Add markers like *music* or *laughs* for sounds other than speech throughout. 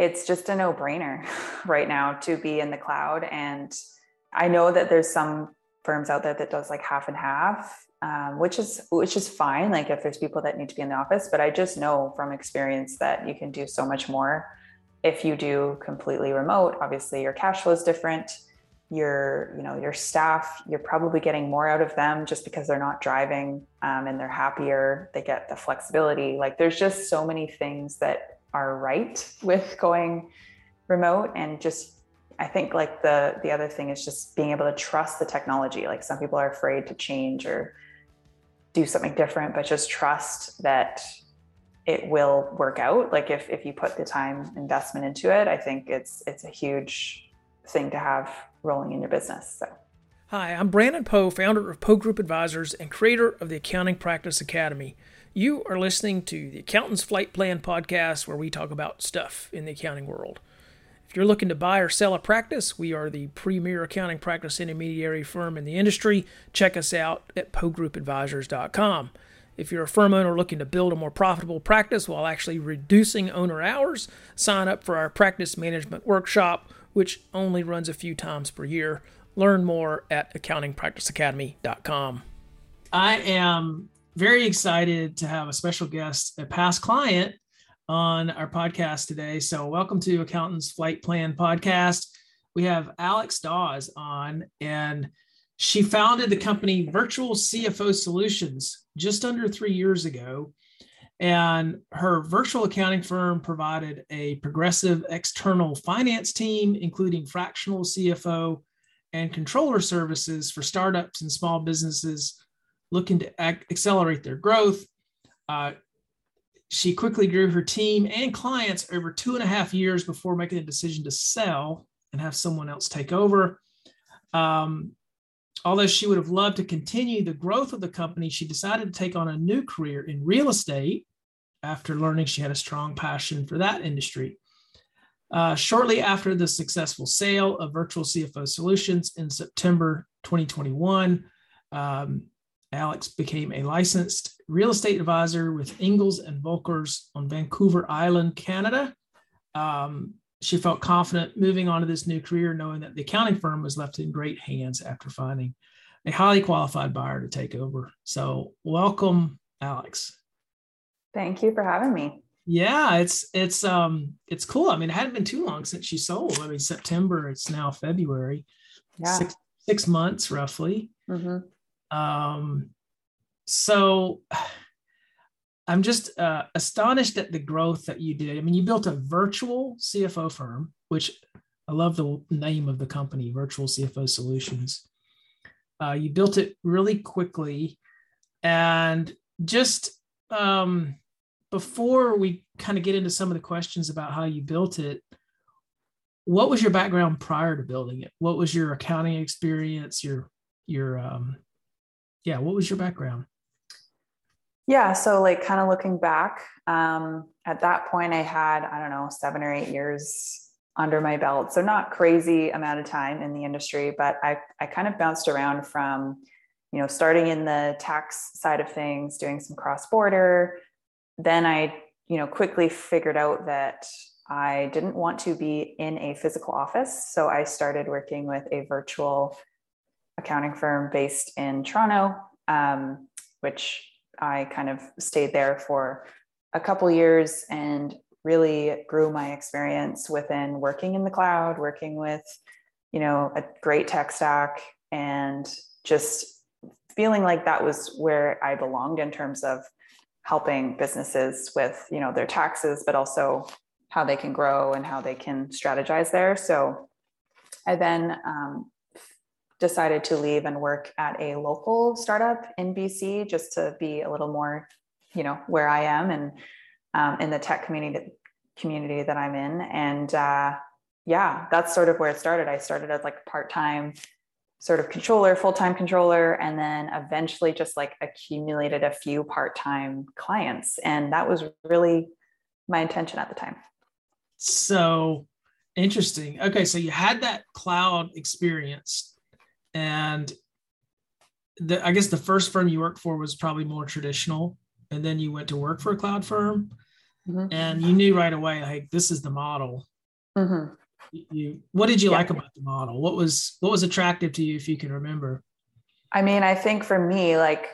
it's just a no brainer *laughs* right now to be in the cloud. And I know that there's some firms out there that does like half and half, um, which is which is fine. Like if there's people that need to be in the office, but I just know from experience that you can do so much more if you do completely remote. Obviously, your cash flow is different. Your you know your staff, you're probably getting more out of them just because they're not driving um, and they're happier. They get the flexibility. Like there's just so many things that are right with going remote and just I think like the the other thing is just being able to trust the technology. Like some people are afraid to change or do something different, but just trust that it will work out. Like if if you put the time investment into it, I think it's it's a huge thing to have rolling in your business. So Hi, I'm Brandon Poe, founder of Poe Group Advisors and creator of the Accounting Practice Academy. You are listening to the Accountant's Flight Plan podcast, where we talk about stuff in the accounting world. If you're looking to buy or sell a practice, we are the premier accounting practice intermediary firm in the industry. Check us out at poegroupadvisors.com. If you're a firm owner looking to build a more profitable practice while actually reducing owner hours, sign up for our practice management workshop, which only runs a few times per year. Learn more at accountingpracticeacademy.com. I am very excited to have a special guest, a past client on our podcast today. So, welcome to Accountant's Flight Plan podcast. We have Alex Dawes on, and she founded the company Virtual CFO Solutions just under three years ago. And her virtual accounting firm provided a progressive external finance team, including fractional CFO and controller services for startups and small businesses looking to ac- accelerate their growth. Uh, she quickly grew her team and clients over two and a half years before making a decision to sell and have someone else take over. Um, although she would have loved to continue the growth of the company, she decided to take on a new career in real estate after learning she had a strong passion for that industry. Uh, shortly after the successful sale of Virtual CFO Solutions in September 2021, um, Alex became a licensed real estate advisor with Engel and Volkers on Vancouver Island, Canada. Um, she felt confident moving on to this new career, knowing that the accounting firm was left in great hands after finding a highly qualified buyer to take over. So, welcome, Alex. Thank you for having me. Yeah, it's it's um it's cool. I mean, it hadn't been too long since she sold. I mean, September. It's now February. Yeah. Six six months roughly. Mm-hmm. Um, so I'm just uh, astonished at the growth that you did. I mean, you built a virtual CFO firm, which I love the name of the company, Virtual CFO Solutions. Uh, you built it really quickly. And just um, before we kind of get into some of the questions about how you built it, what was your background prior to building it? What was your accounting experience, your your um, yeah, what was your background? Yeah, so like kind of looking back, um, at that point, I had, I don't know, seven or eight years under my belt. So not crazy amount of time in the industry, but I, I kind of bounced around from, you know, starting in the tax side of things, doing some cross border. Then I, you know, quickly figured out that I didn't want to be in a physical office. So I started working with a virtual accounting firm based in Toronto, um, which I kind of stayed there for a couple years and really grew my experience within working in the cloud, working with, you know, a great tech stack and just feeling like that was where I belonged in terms of helping businesses with, you know, their taxes, but also how they can grow and how they can strategize there. So I then um, decided to leave and work at a local startup in BC just to be a little more, you know, where I am and um, in the tech community community that I'm in. And uh, yeah, that's sort of where it started. I started as like part time sort of controller, full time controller, and then eventually just like accumulated a few part time clients. And that was really my intention at the time. So interesting. Okay, so you had that cloud experience and the, I guess the first firm you worked for was probably more traditional, and then you went to work for a cloud firm. mm-hmm. and you knew right away like this is the model. Mm-hmm. You, what did you yeah. like about the model? What was what was attractive to you, if you can remember? I mean, I think for me, like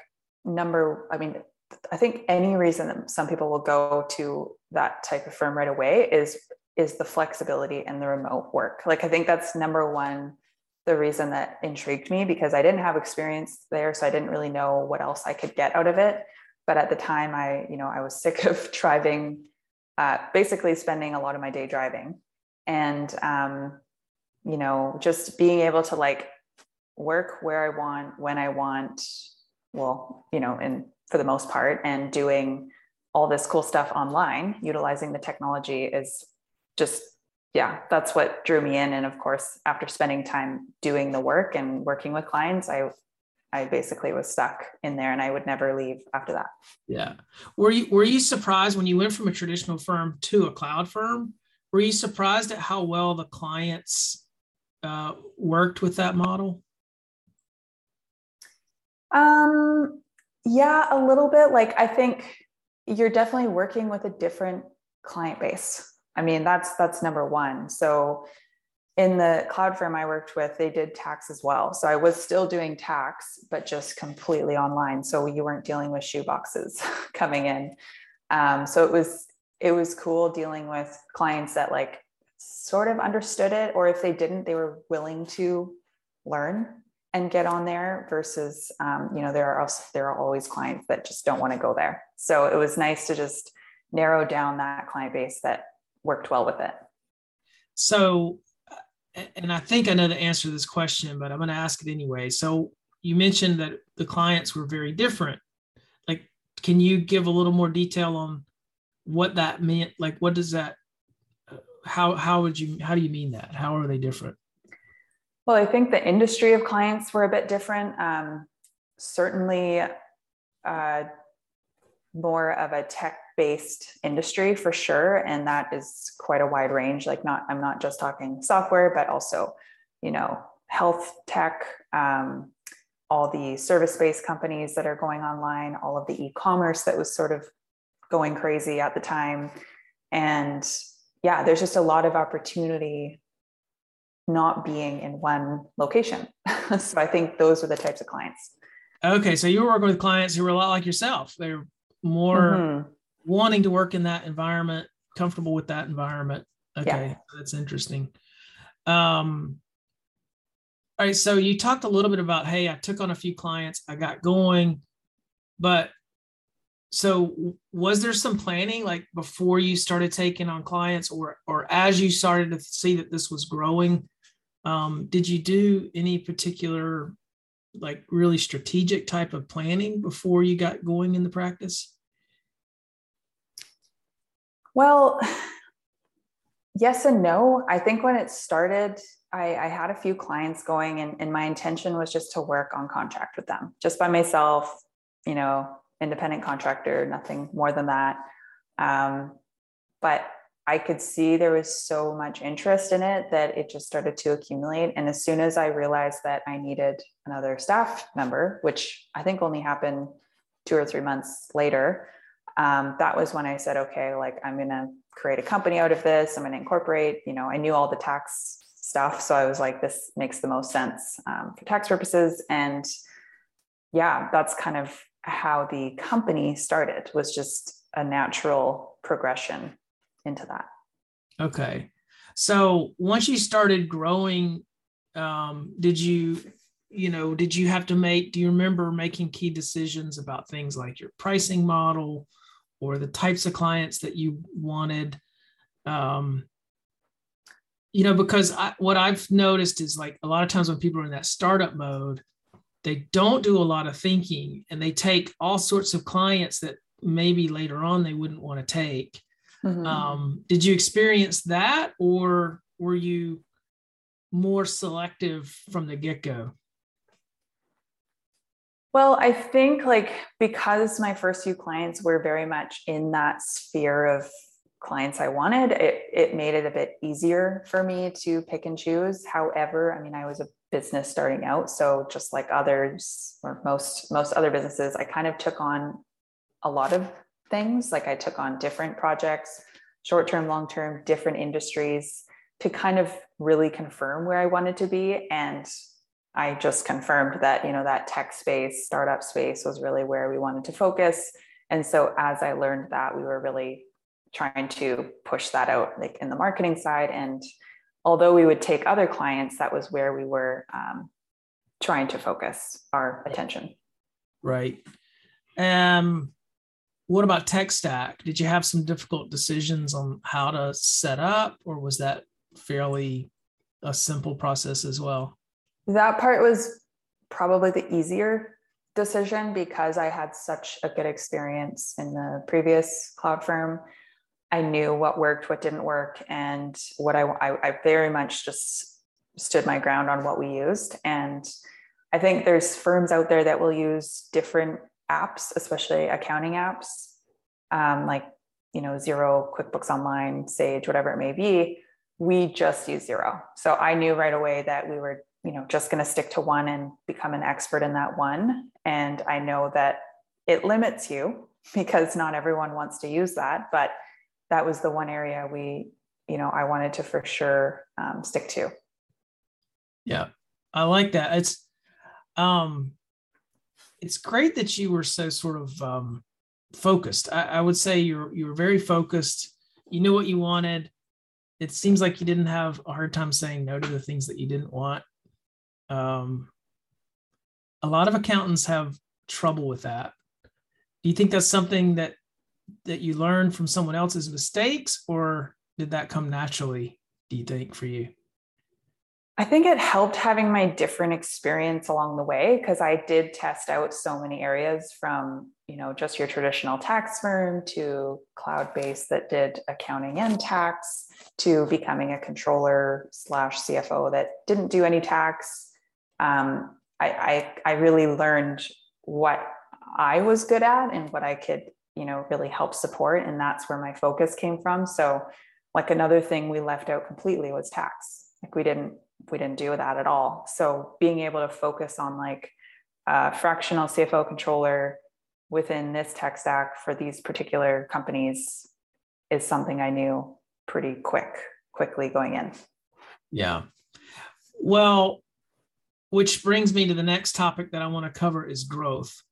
number, I mean, I think any reason that some people will go to that type of firm right away is is the flexibility and the remote work. Like I think that's number one the reason that intrigued me because I didn't have experience there so I didn't really know what else I could get out of it. But at the time I, you know, I was *laughs* sick of driving uh, basically spending a lot of my day driving and um, you know, just being able to like work where I want, when I want, well, you know, and for the most part, and doing all this cool stuff online, utilizing the technology is just, yeah, that's what drew me in. And of course, after spending time doing the work and working with clients, I I basically was stuck in there and I would never leave after that. Yeah. Were you were you surprised when you went from a traditional firm to a cloud firm? Were you surprised at how well the clients uh, worked with that model? Um, yeah, a little bit. Like I think you're definitely working with a different client base. I mean, that's that's number one. So in the cloud firm I worked with, they did tax as well. So I was still doing tax, but just completely online. So you weren't dealing with shoe boxes *laughs* coming in. Um, so it was it was cool dealing with clients that like sort of understood it, or if they didn't, they were willing to learn and get on there versus um, you know there are also, there are always clients that just don't want to go there so it was nice to just narrow down that client base that worked well with it. So and i think i know the answer to this question but i'm going to ask it anyway. So you mentioned that the clients were very different. Like can you give a little more detail on what that meant? Like what does that how how would you how do you mean that? How are they different? Well, I think the industry of clients were a bit different. Um, certainly, uh, more of a tech-based industry for sure, and that is quite a wide range. Like, not I'm not just talking software, but also, you know, health tech, um, all the service-based companies that are going online, all of the e-commerce that was sort of going crazy at the time, and yeah, there's just a lot of opportunity not being in one location. *laughs* so I think those are the types of clients. Okay, so you were working with clients who were a lot like yourself. They're more mm-hmm. wanting to work in that environment, comfortable with that environment. Okay, yeah. that's interesting. Um, all right, so you talked a little bit about, hey, I took on a few clients, I got going, but so was there some planning like before you started taking on clients or or as you started to see that this was growing um, did you do any particular, like really strategic type of planning before you got going in the practice? Well, *sighs* yes and no. I think when it started, I, I had a few clients going, and, and my intention was just to work on contract with them, just by myself, you know, independent contractor, nothing more than that. Um, but I could see there was so much interest in it that it just started to accumulate. And as soon as I realized that I needed another staff member, which I think only happened two or three months later, um, that was when I said, okay, like I'm going to create a company out of this. I'm going to incorporate, you know, I knew all the tax stuff. So I was like, this makes the most sense um, for tax purposes. And yeah, that's kind of how the company started was just a natural progression into that. Okay. So once you started growing, um, did you, you know, did you have to make, do you remember making key decisions about things like your pricing model or the types of clients that you wanted? Um, you know, because I, what I've noticed is like a lot of times when people are in that startup mode, they don't do a lot of thinking and they take all sorts of clients that maybe later on they wouldn't want to take Mm-hmm. Um, did you experience that, or were you more selective from the get go? Well, I think like because my first few clients were very much in that sphere of clients I wanted, it, it made it a bit easier for me to pick and choose. However, I mean, I was a business starting out. So just like others or most, most other businesses, I kind of took on a lot of things. Like I took on different projects, short term, long term, different industries to kind of really confirm where I wanted to be. And I just confirmed that, you know, that tech space, startup space was really where we wanted to focus. And so as I learned that, we were really trying to push that out like in the marketing side. And although we would take other clients, that was where we were um, trying to focus our attention. Right. Um, what about tech stack? Did you have some difficult decisions on how to set up, or was that fairly a simple process as well? That part was probably the easier decision because I had such a good experience in the previous cloud firm. I knew what worked, what didn't work, and what I, I, I very much just stood my ground on what we used. And I think there's firms out there that will use different apps, especially accounting apps, um, like you know Xero, QuickBooks Online, Sage, whatever it may be. We just use Xero, so I knew right away that we were you know just going to stick to one and become an expert in that one. And I know that it limits you *laughs* because not everyone wants to use that, but that was the one area we you know I wanted to for sure um, stick to. Yeah, I like that. It's um it's great that you were so sort of um, focused. I, I, would say you're you were very focused. You knew what you wanted. It seems like you didn't have a hard time saying no to the things that you didn't want. Um, a lot of accountants have trouble with that. Do you think that's something that that you learned from someone else's mistakes, or did that come naturally? Do you think for you? I think it helped having my different experience along the way because I did test out so many areas from, you know, just your traditional tax firm to cloud based that did accounting and tax to becoming a controller slash CFO that didn't do any tax. Um, I, I, I really learned what I was good at and what I could, you know, really help support. And that's where my focus came from. So, like another thing we left out completely was tax. Like we didn't we didn't do that at all. So being able to focus on like a fractional CFO controller within this tech stack for these particular companies is something I knew pretty quick, quickly going in. Yeah. Well, which brings me to the next topic that I want to cover is growth.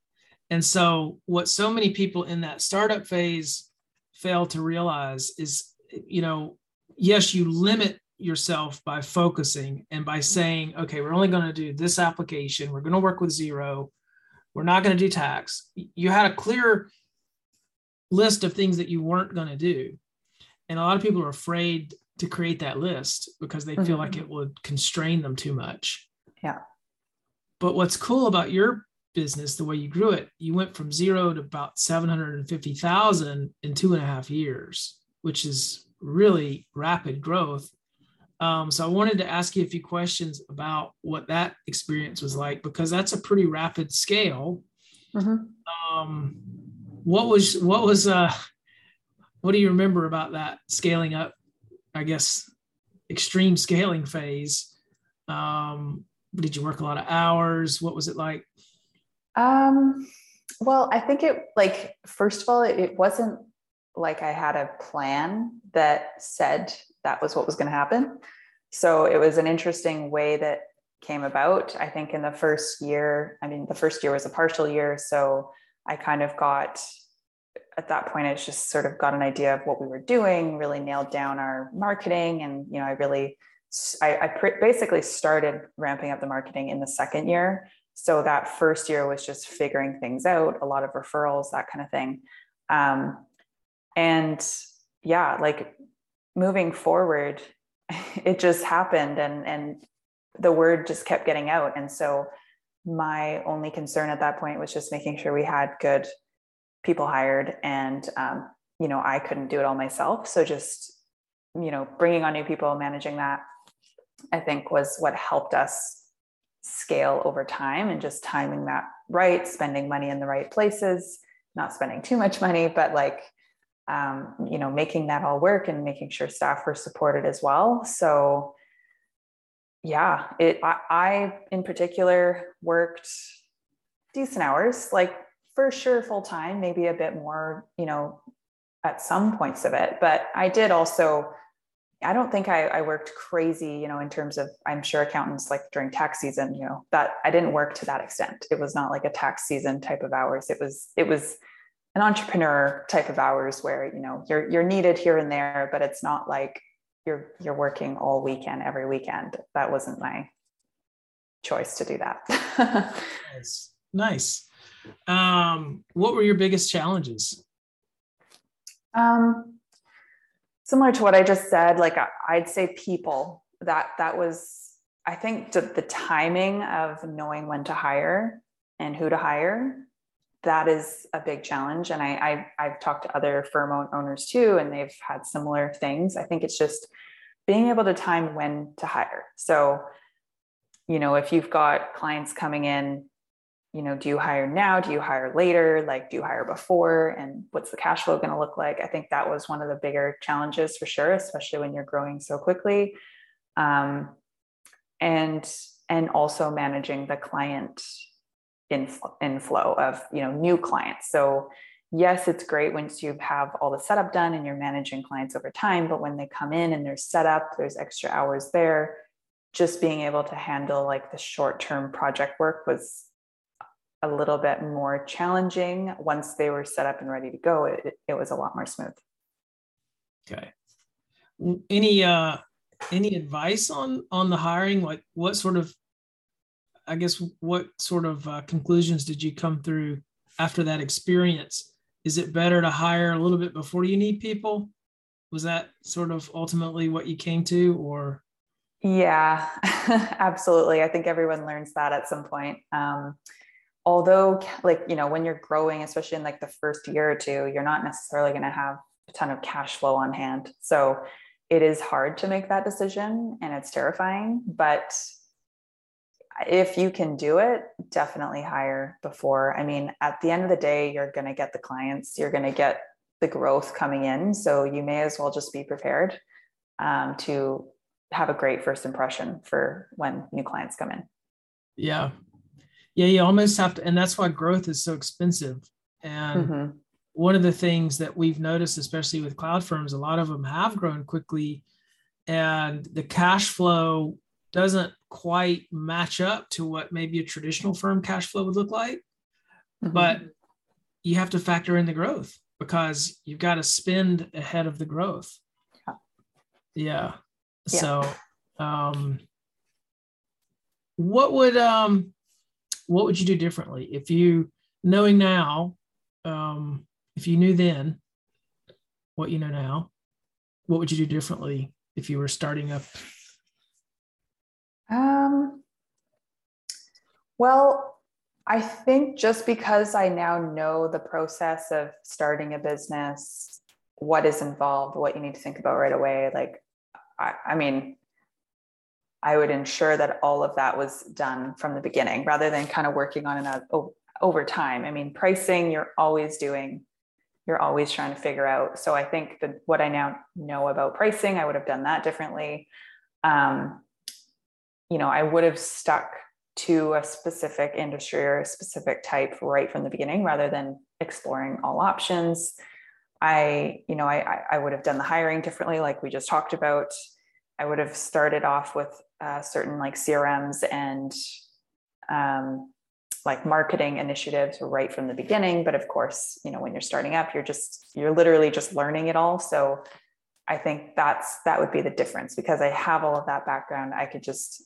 And so, what so many people in that startup phase fail to realize is, you know, yes, you limit yourself by focusing and by saying, okay, we're only going to do this application. We're going to work with Xero, We're not going to do tax. You had a clear list of things that you weren't going to do. And a lot of people are afraid to create that list because they mm-hmm. feel like mm-hmm. it would constrain them too much. Yeah. But what's cool about your business, the way you grew it, you went from zero to about 750,000 in two and a half years, which is really rapid growth. Um, so I wanted to ask you a few questions about what that experience was like because that's a pretty rapid scale. Mm-hmm. Um, what was what was uh, what do you remember about that scaling up? I guess extreme scaling phase. Um, did you work a lot of hours? What was it like? Um, well, I think it like first of all, it, it wasn't like I had a plan that said that was what was going to happen. So it was an interesting way that came about. I think in the first year, I mean, the first year was a partial year. So I kind of got, at that point, I just sort of got an idea of what we were doing, really nailed down our marketing. And, you know, I really, I, I pr- basically started ramping up the marketing in the second year. So that first year was just figuring things out, a lot of referrals, that kind of thing. Um, and yeah, like moving forward, *laughs* it just happened and and the word just kept getting out. And so my only concern at that point was just making sure we had good people hired and um, you know i couldn't do it all myself so just you know bringing on new people managing that i think was what helped us scale over time and just timing that right spending money in the right places not spending too much money but like um, you know, making that all work and making sure staff were supported as well. So, yeah, it. I, I in particular worked decent hours, like for sure full time, maybe a bit more, you know, at some points of it. But I did also, I don't think I, I worked crazy, you know, in terms of, I'm sure accountants like during tax season, you know, that I didn't work to that extent. It was not like a tax season type of hours. It was, it was an entrepreneur type of hours where, you know, you're, you're needed here and there, but it's not like you're, you're working all weekend, every weekend. That wasn't my choice to do that. *laughs* nice. Nice. Um, what were your biggest challenges? Um, similar to what I just said, like I'd say people that that was, I think the, timing of knowing when to hire and who to hire, that is a big challenge. And I, I I've talked to other firm owners too, and they've had similar things. I think it's just being able to time when to hire. So, you know, if you've got clients coming in you know, do you hire now? Do you hire later? Like, do you hire before? And what's the cash flow going to look like? I think that was one of the bigger challenges for sure, especially when you're growing so quickly. Um, and and also managing the client inflow, inflow of you know new clients. So yes, it's great once you have all the setup done and you're managing clients over time. But when they come in and they're set up, there's extra hours there. Just being able to handle like the short term project work was a little bit more challenging. Once they were set up and ready to go, it, it was a lot more smooth. Okay. Any uh any advice on on the hiring? Like what sort of I guess what sort of uh, conclusions did you come through after that experience? Is it better to hire a little bit before you need people? Was that sort of ultimately what you came to or yeah, *laughs* absolutely. I think everyone learns that at some point. Um, although like you know when you're growing especially in like the first year or two you're not necessarily going to have a ton of cash flow on hand. So it is hard to make that decision and it's terrifying but if you can do it definitely hire before. I mean at the end of the day you're going to get the clients you're going to get the growth coming in so you may as well just be prepared um, to have a great first impression for when new clients come in. Yeah yeah you almost have to and that's why growth is so expensive and mm-hmm. one of the things that we've noticed especially with cloud firms a lot of them have grown quickly and the cash flow doesn't quite match up to what maybe a traditional firm cash flow would look like mm-hmm. but you have to factor in the growth because you've got to spend ahead of the growth yeah, yeah. yeah. so um what would um what would you do differently? If you knowing now um, if you knew then what you know now what would you do differently if you were starting up? Um, well i think just because i now know the process of starting a business what is involved what you need to think about right away like I, I mean I would ensure that all of that was done from the beginning rather than kind of working on it over time. I mean, pricing, you're always doing, you're always trying to figure out. So I think that what I now know about pricing, I would have done that differently. Um, you know, I would have stuck to a specific industry or a specific type right from the beginning rather than exploring all options. I, you know, I, I would have done the hiring differently, like we just talked about. I would have started off with uh, certain like CRMs and um, like marketing initiatives right from the beginning. But of course, you know, when you're starting up, you're just, you're literally just learning it all. So I think that's, that would be the difference because I have all of that background. I could just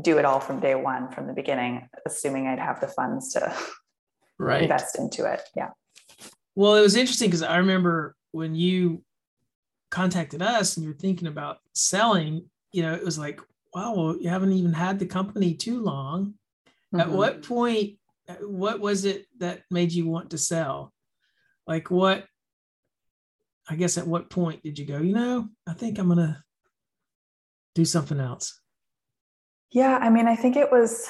do it all from day one, from the beginning, assuming I'd have the funds to *laughs* right. invest into it. Yeah. Well, it was interesting because I remember when you contacted us and you're thinking about selling, you know, it was like, wow, well, you haven't even had the company too long. Mm-hmm. At what point, what was it that made you want to sell? Like, what, I guess, at what point did you go, you know, I think I'm going to do something else? Yeah. I mean, I think it was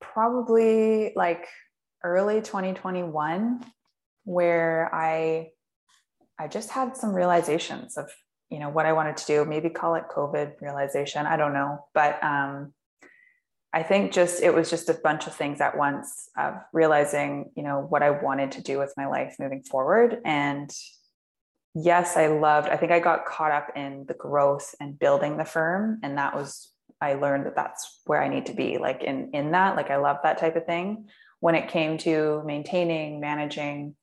probably like early 2021 where I I just had some realizations of you know what I wanted to do. Maybe call it COVID realization. I don't know, but um, I think just it was just a bunch of things at once of realizing, you know, what I wanted to do with my life moving forward. And yes, I loved, I think I got caught up in the growth and building the firm. And that was, I learned that that's where I need to be like in, in that, like I love that type of thing. When it came to maintaining, managing,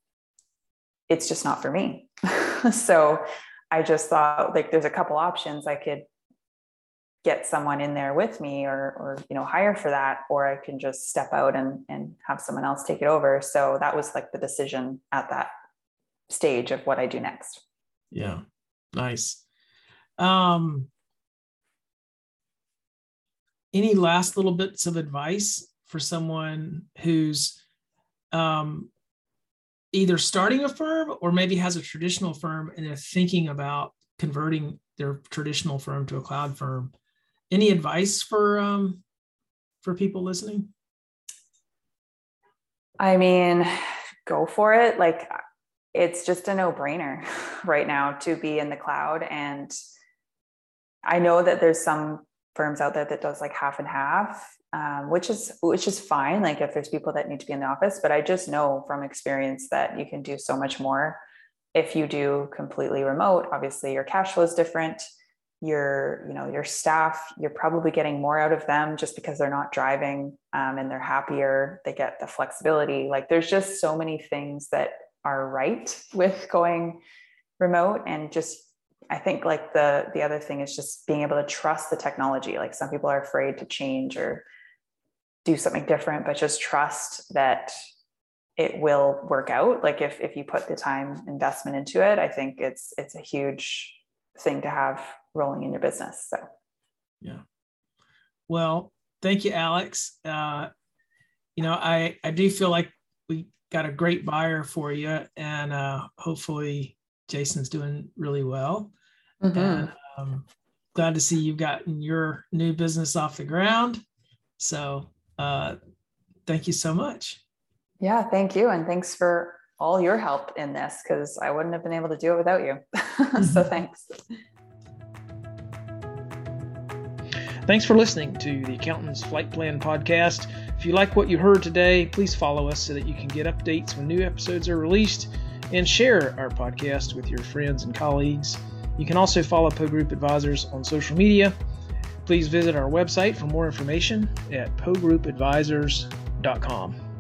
it's just not for me. *laughs* so I just thought like there's a couple options. I could get someone in there with me or or you know hire for that or i can just step out and and have someone else take it over. So that was like the decision at that stage of what i do next. Yeah. Nice. Um any last little bits of advice for someone who's um either starting a firm or maybe has a traditional firm and they're thinking about converting their traditional firm to a cloud firm any advice for um, for people listening? I mean, go for it. Like it's just a no-brainer *laughs* right now to be in the cloud and I know that there's some firms out there that does like half and half um, which is which is fine like if there's people that need to be in the office but i just know from experience that you can do so much more if you do completely remote. Obviously your cash flow is different. Your you know your staff you're probably getting more out of them just because they're not driving um, and they're happier. They get the flexibility. Like there's just so many things that are right *laughs* with going remote. And just i think like the the other thing is just being able to trust the technology. Like some people are afraid to change or do something different but just trust that it will work out like if if you put the time investment into it i think it's it's a huge thing to have rolling in your business. So, yeah. Well, thank you, Alex. Uh, you know, I I do feel like we got a great buyer for you, and uh, hopefully Jason's doing really well. Mm-hmm. And um, glad to see you've gotten your new business off the ground. So, uh, thank you so much. Yeah, thank you, and thanks for all your help in this because I wouldn't have been able to do it without you. *laughs* so, thanks. Thanks for listening to the Accountant's Flight Plan podcast. If you like what you heard today, please follow us so that you can get updates when new episodes are released and share our podcast with your friends and colleagues. You can also follow Poe Group Advisors on social media. Please visit our website for more information at poegroupadvisors.com.